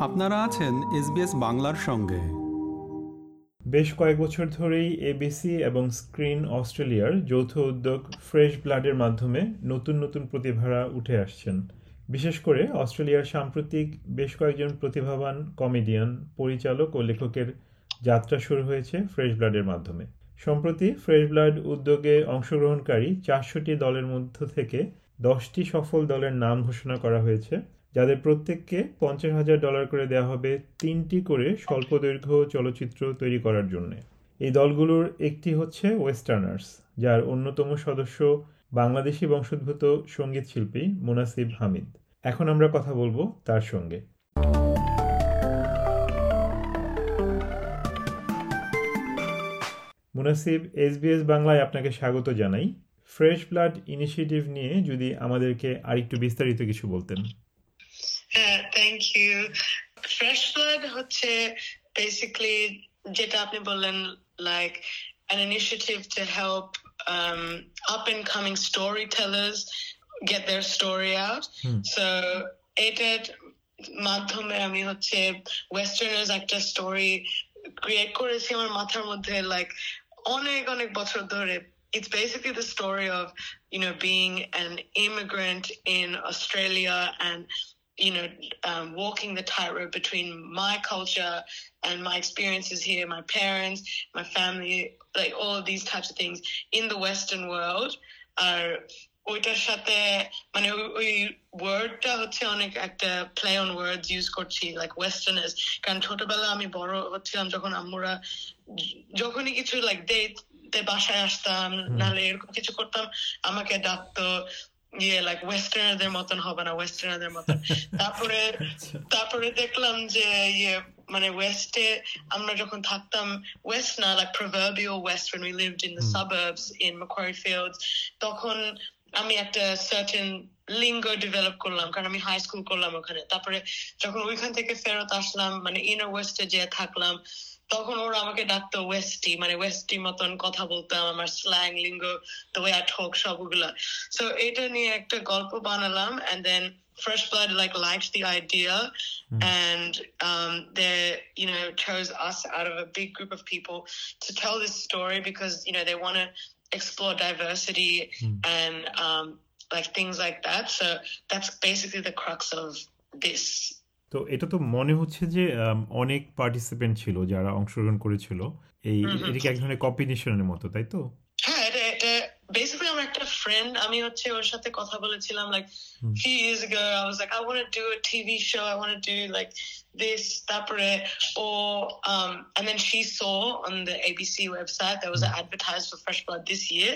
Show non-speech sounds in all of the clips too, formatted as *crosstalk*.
আপনারা আছেন এসবিএস বাংলার সঙ্গে। বেশ কয়েক বছর ধরেই এবিসি এবং স্ক্রিন অস্ট্রেলিয়ার যৌথ উদ্যোগ ফ্রেশ ব্লাডের মাধ্যমে নতুন নতুন প্রতিভারা উঠে আসছেন। বিশেষ করে অস্ট্রেলিয়ার সাম্প্রতিক বেশ কয়েকজন প্রতিভাবান কমেডিয়ান, পরিচালক ও লেখকের যাত্রা শুরু হয়েছে ফ্রেশ ব্লাডের মাধ্যমে। সম্প্রতি ফ্রেশ ব্লাড উদ্যোগে অংশগ্রহণকারী চারশোটি দলের মধ্য থেকে দশটি সফল দলের নাম ঘোষণা করা হয়েছে। যাদের প্রত্যেককে পঞ্চাশ হাজার ডলার করে দেওয়া হবে তিনটি করে স্বল্প দৈর্ঘ্য চলচ্চিত্র তৈরি করার জন্য। এই দলগুলোর একটি হচ্ছে ওয়েস্টার্নার্স, যার অন্যতম সদস্য বাংলাদেশি বংশোদ্ভূত সংগীত শিল্পী মুনাসিব হামিদ। এখন আমরা কথা বলব তার সঙ্গে। মুনাসিব এসবিএস বাংলায় আপনাকে স্বাগত জানাই। ফ্রেশ ব্লাড ইনিশিয়েটিভ নিয়ে যদি আমাদেরকে আরেকটু বিস্তারিত কিছু বলতেন। হ্যাঁ থ্যাংক ইউ ফ্রেশ ব্লাড হচ্ছে বেসিক্যালি যেটা আপনি বললেন like an initiative to help um, up and coming storytellers get their story out. Hmm. So এটার মাধ্যমে আমি হচ্ছে ওয়েস্টার্নার্স একটা স্টোরি ক্রিয়েট করেছি আমার মাথার মধ্যে লাইক অনেক অনেক বছর ধরে it's basically the story of you know being an immigrant in Australia and you know, um, walking the tightrope between my culture and my experiences here, my parents, my family, like all of these types of things in the Western world are ওইটার সাথে মানে ওই ওয়ার্ডটা হচ্ছে অনেক একটা play on words use করছি like westerners কারণ ছোটবেলা আমি বড় হচ্ছিলাম যখন আমরা যখনই কিছু লাইক ডেট বাসায় আসতাম নাহলে এরকম কিছু করতাম আমাকে ডাকতো ইয়ে লাইক ওয়েস্টার্নারদের মতন হবে না ওয়েস্টার্নারদের মতন তারপরে তারপরে দেখলাম যে ইয়ে মানে ওয়েস্টে আমরা যখন থাকতাম ওয়েস্ট না like proverbial west when we lived in the suburbs in Macquarie Fields. তখন আমি একটা সার্টেন লিঙ্গ ডেভেলপ করলাম কারণ আমি হাই স্কুল করলাম ওখানে তারপরে যখন ওইখান থেকে ফেরত আসলাম মানে ইনার ওয়েস্টে যে থাকলাম তখন ওরা আমাকে ডাকতো ওয়েস্টি মানে ওয়েস্টি মতন কথা বলতাম আমার স্ল্যাং লিঙ্গ the way I talk সবগুলা so এটা নিয়ে একটা গল্প বানালাম and then Fresh Blood like liked the idea mm. and um, they you know chose us out of a big group of people to tell this story because you know they want to explore diversity mm. and um, like things like that so that's basically the crux of this তো এটা তো মনে হচ্ছে যে অনেক participant ছিল যারা অংশগ্রহণ করেছিল। এই এটা কি এক ধরনের কম্পিটিশনের মতো তাই তো? হ্যাঁ এটা এটা বেসিক্যালি আমার একটা ফ্রেন্ড আমি হচ্ছে ওর সাথে কথা বলেছিলাম like few years ago I was like I want to do a TV show I want to do like this tapre or um and then she saw on the ABC website there was an advertised for Fresh Blood this year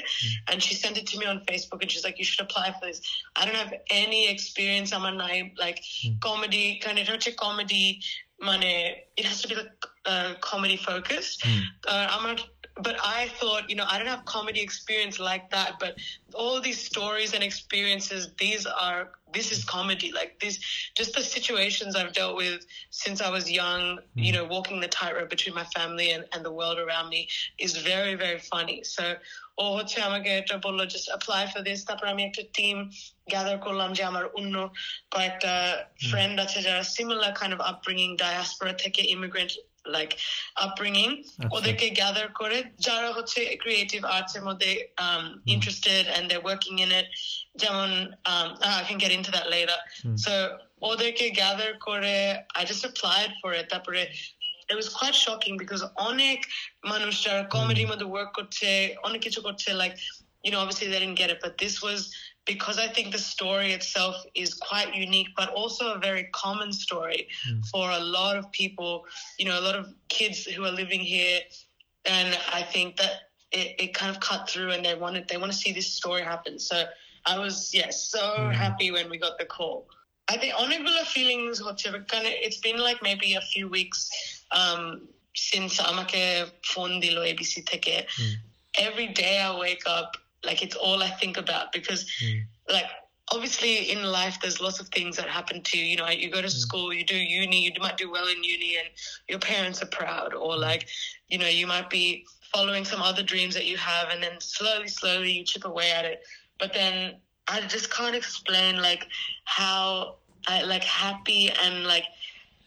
and she sent it to me on Facebook and she's like you should apply for this I don't have any experience I'm a like comedy kind of comedy money it has to be like uh, comedy focused uh, I'm not but I thought, you know, I don't have comedy experience like that, but all these stories and experiences, these are, this is comedy. Like this, just the situations I've dealt with since I was young, you know, walking the tightrope between my family and, and the world around me is very, very funny. So, ও হচ্ছে আমাকে এটা বললো just apply for this তারপর আমি একটা team gather করলাম যে আমার অন্য কয়েকটা ফ্রেন্ড আছে যারা similar kind of upbringing diaspora থেকে ইমিগ্রেন্ট লাইক আপব্রিঙ্গিং ওদেরকে গ্যাদার করে যারা হচ্ছে ক্রিয়েটিভ আর্টস এর মধ্যে interested and they working in it যেমন I can get into that letter so ওদেরকে গ্যাদার করে I just applied for it তারপরে it was quite shocking because অনেক মানুষ যারা কমেডির মধ্যে ওয়ার্ক করছে অনেক কিছু করছে like you know obviously they didn't get it but this was because I think the story itself is quite unique, but also a very common story mm. for a lot of people, you know, a lot of kids who are living here. And I think that it, it kind of cut through and they wanted, they want to see this story happen. So I was, yes, so mm. happy when we got the call. I think অনেকগুলো feelings হচ্ছে kind of it's been like maybe a few weeks um, since আমাকে phone দিল ABC থেকে. Mm. Every day I wake up like it's all I think about because mm. like obviously in life there's lots of things that happen to you you know you go to mm. school you do uni you might do well in uni and your parents are proud or mm. like you know you might be following some other dreams that you have and then slowly slowly you chip away at it but then I just can't explain like how I like happy and like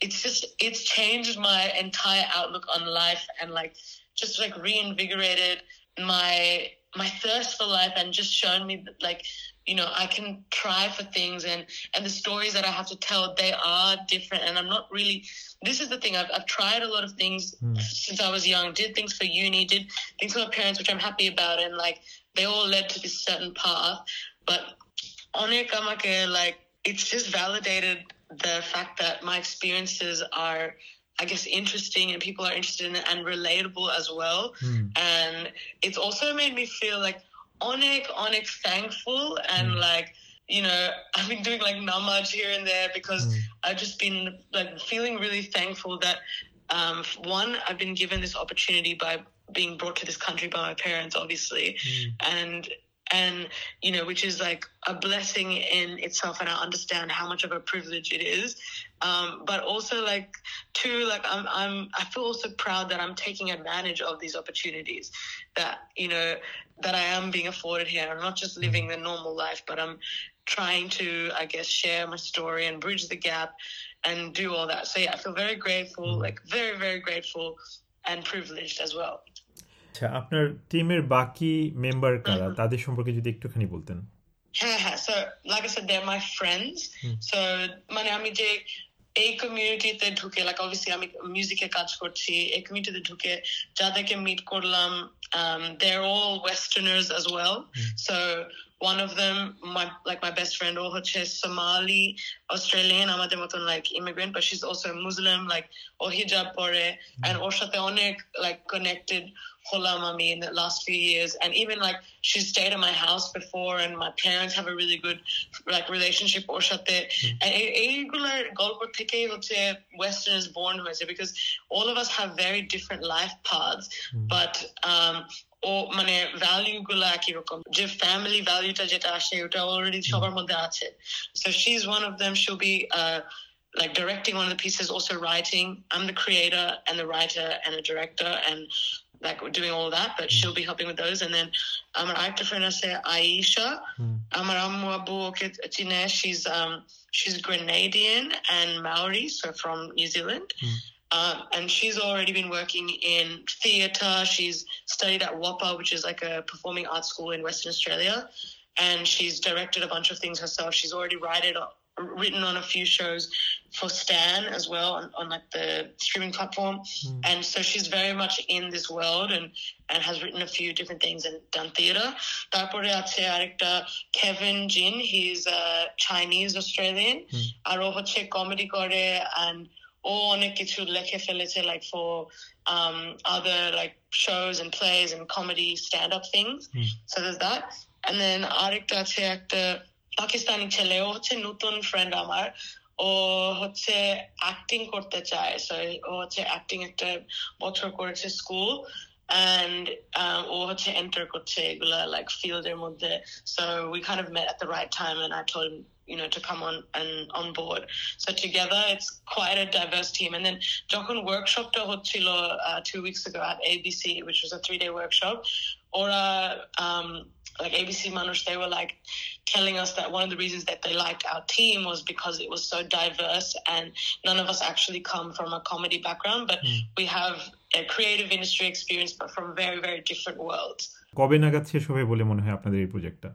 it's just it's changed my entire outlook on life and like just like reinvigorated my my thirst for life and just shown me that like you know i can try for things and and the stories that i have to tell they are different. And i'm not really this is the thing. I've, I've tried a lot of things mm. since i was young. Did things for uni did things for my parents which i'm happy about. And like they all led to this certain path. But amake like it's just validated the fact that my experiences are I guess interesting and people are interested in it and relatable as well. Mm. And it's also made me feel like onek onek thankful and mm. like you know *laughs* I've been doing like namaz here and there because mm. I've just been like feeling really thankful that um, one I've been given this opportunity by being brought to this country by my parents obviously mm. and and you know which is like a blessing in itself and i understand how much of a privilege it is. Um, but also like too like I'm, I'm i feel also proud that i'm taking advantage of these opportunities that you know that i am being afforded here. I'm not just living the normal life but i'm trying to i guess share my story and bridge the gap and do all that. So yeah i feel very grateful like very very grateful and privileged as well আচ্ছা আপনার টিমের বাকি member কারা? তাদের সম্পর্কে যদি একটুখানি বলতেন। হ্যাঁ হ্যাঁ so like I said they are my friends so মানে আমি যে এই কমিউনিটিতে ঢুকে লাইক অবভিয়াসলি আমি মিউজিকে কাজ করছি এই কমিউনিটিতে ঢুকে যাদেরকে মিট করলাম they are all westerners as well so one of them my like my best friend ও হচ্ছে Somali Australian আমাদের মতন like immigrant but she's also Muslim like ও হিজাব পরে and ওর সাথে অনেক like connected hula mummy in the last few years. And even like she stayed at my house before and my parents have a really good like relationship ওর সাথে and এইগুলোর গল্প থেকেই হচ্ছে Westerners born হয়েছে because all of us have very different life paths but um ও মানে value গুলো একই রকম যে ফ্যামিলি ভ্যালুটা যেটা আসে ওটা অলরেডি সবার মধ্যে আছে so she's one of them she'll be uh like directing one of the pieces also writing i'm the creator and the writer and the director and like we're doing all that, but mm. she'll be helping with those. And then um, our actor friend, I say Aisha. Mm. She's um, she's Grenadian and Maori, so from New Zealand. Mm. Um, and she's already been working in theatre. She's studied at WAAPA, which is like a performing arts school in Western Australia. And she's directed a bunch of things herself. She's already written, written on a few shows for Stan as well on, on like the streaming platform. Mm. And so she's very much in this world and, and has written a few different things and done theatre. তারপরে আছে director Kevin Jin, he's a Chinese Australian. Hmm. and ও অনেক কিছু লেখে ফেলেছে like for um, other like shows and plays and comedy stand-up things. Mm. So there's that. And then আরেকটা আছে একটা পাকিস্তানি ছেলে ও হচ্ছে নতুন ফ্রেন্ড আমার ও হচ্ছে অ্যাক্টিং করতে চায় সো ও হচ্ছে অ্যাক্টিং একটা বছর করেছে স্কুল and um, ও হচ্ছে এন্টার করছে এগুলা like ফিল্ডের মধ্যে so we kind of met at the right time and I told him you know to come on and on board so together it's quite a diverse team and then যখন ওয়ার্কশপটা হচ্ছিল uh, two weeks ago at ABC which was a three day workshop ওরা um, like ABC Manush, they were like telling us that one of the reasons that they liked our team was because it was so diverse and none of us actually come from a comedy background, but mm. we have a creative industry experience, but from very, very different worlds. কবে নাগাদ শেষ হবে বলে মনে হয় আপনাদের এই প্রজেক্টটা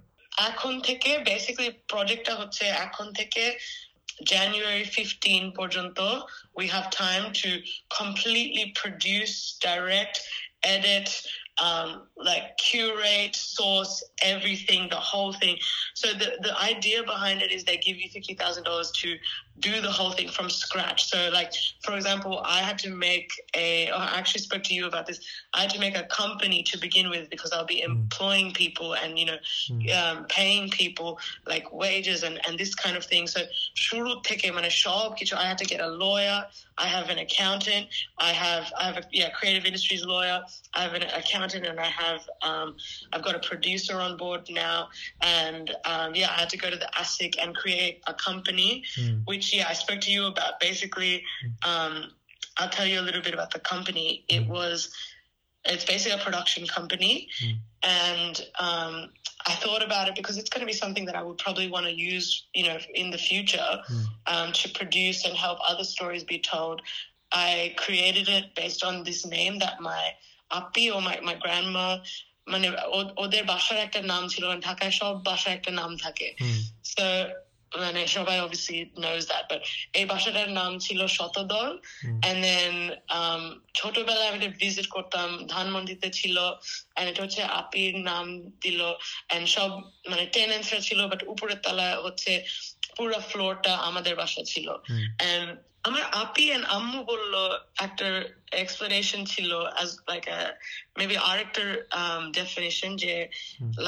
এখন থেকে বেসিক্যালি প্রজেক্টটা হচ্ছে এখন থেকে January 15 পর্যন্ত we have time to completely produce, direct, edit, um, like curate, source everything, the whole thing. So the, the idea behind it is they give you $50,000 to do the whole thing from scratch. So, like for example, I had to make a. I actually spoke to you about this. I had to make a company to begin with because I'll be mm. employing people and you know mm. um, paying people like wages and and this kind of thing. So, shuru teke shop I had to get a lawyer. I have an accountant. I have I have a yeah creative industries lawyer. I have an accountant and I have um, I've got a producer on board now. And um, yeah, I had to go to the ASIC and create a company, mm. which yeah I spoke to you about. Basically, um, I'll tell you a little bit about the company. It hmm. was it's basically a production company, and um, I thought about it because it's going to be something that I would probably want to use, you know, in the future um, to produce and help other stories be told. I created it based on this name that my appy or my, my grandma মানে ও- ওদের বাসার একটা নাম ছিল কারণ ঢাকায় সব বাসার একটা নাম থাকে So, মানে সবাই obviously knows that but এই বাসাটার নাম ছিল শতদল। and then um, ছোটবেলায় আমি ভিজিট করতাম ধানমন্ডিতে ছিল and এটা হচ্ছে আপির নাম দিল। And সব মানে টেনেন্সরা ছিল বাট উপরের তলা হচ্ছে পুরো ফ্লোরটা আমাদের বাসা ছিল। and আমার আপি and আম্মু বলল একটা explanation ছিল as like a maybe আরেকটা um, definition যে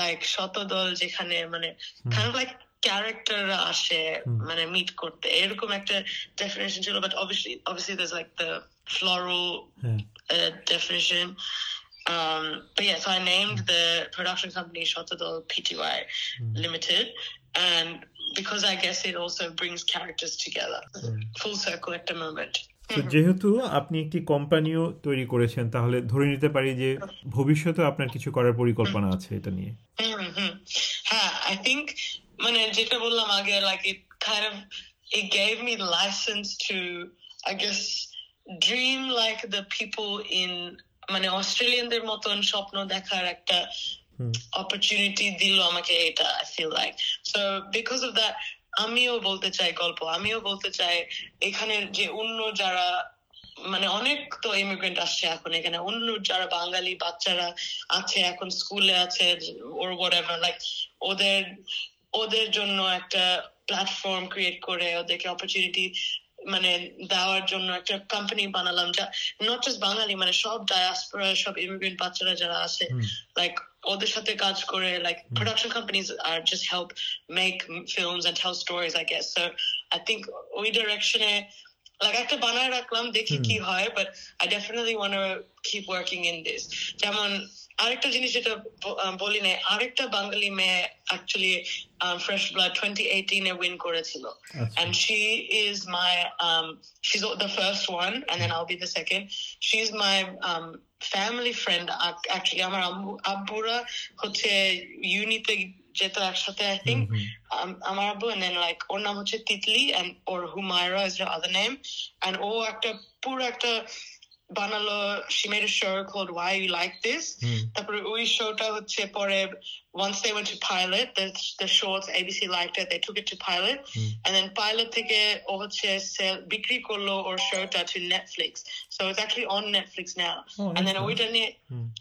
like শতদল যেখানে মানে kind of like আসে মানে মিট করতে এরকম একটা ডেফিনেশন ছিল but obviously obviously there's like the floral হ্যাঁ uh, um but yeah so i named the production company shotadol pty limited and because i guess it also brings characters together full circle at the moment যেহেতু আপনি একটি কোম্পানিও তৈরি করেছেন তাহলে ধরে নিতে পারি যে ভবিষ্যতে আপনার কিছু করার পরিকল্পনা আছে এটা নিয়ে Mm-hmm. হ্যাঁ I think মানে যেটা বললাম আগে like it kind of it gave me license to I guess dream like the people in মানে অস্ট্রেলিয়ানদের মতন স্বপ্ন দেখার একটা opportunity দিল আমাকে এটা I feel like so because of that আমিও বলতে চাই গল্প আমিও বলতে চাই এখানে যে অন্য যারা মানে অনেক তো ইমিগ্রেন্ট আসছে এখন এখানে অন্য যারা বাঙালি বাচ্চারা আছে এখন স্কুলে আছে ওর whatever লাইক ওদের ওদের জন্য একটা প্ল্যাটফর্ম ক্রিয়েট করে ওদেরকে অপরচুনিটি মানে দেওয়ার জন্য একটা কোম্পানি বানালাম যা নট জাস্ট বাঙালি মানে সব ডায়াসপোরা সব ইমিগ্রেন্ট বাচ্চারা যারা আছে লাইক ওদের সাথে কাজ করে like production companies R just help make films and tell stories I guess so I think ওই ডিরেকশনে like একটা বানায় রাখলাম দেখি কি হয় but I definitely want to keep working in this যেমন আরেকটা জিনিস যেটা ব- আহ, বলি নাই আরেকটা বাঙালি মেয়ে actually fresh blood twenty eighteen এ উইন করেছিল and she is my um she's the first one and then i'll be the second she's my um family friend ac- actually আমার আম্মু আব্বুরা হচ্ছে ইউনিতে যেত একসাথে i think um, আমার আব্বু and then like ওর নাম হচ্ছে Titli and or Humaira is her other name and ও একটা পুরো একটা বানালো she made a show called why you like this তারপরে ওই শোটা হচ্ছে পরে once they went to pilot the, the shorts ABC liked it they took it to pilot and then pilot থেকে ও হচ্ছে sell- বিক্রি করলো ওর শোটা to Netflix so it's actually on Netflix now Oh, and then that's ওইটা নিয়ে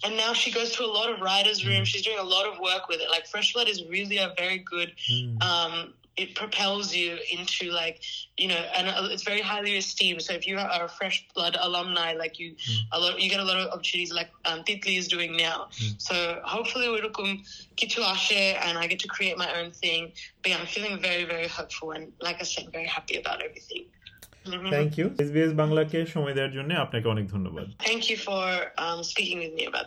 and now she goes to a lot of writers rooms she's doing a lot of work with it like Fresh Blood is really a very good um it propels you into like you know and uh, it's very highly esteemed so if you are a fresh blood alumni like you a lot you get a lot of opportunities like um, Titli is doing now so hopefully ওইরকম কিছু আসে and I get to create my own thing but yeah, I'm feeling very very hopeful and like I said very happy about everything Mhm. Thank you SBS বাংলাকে সময় দেওয়ার জন্য আপনাকে অনেক ধন্যবাদ thank you for um, speaking with me about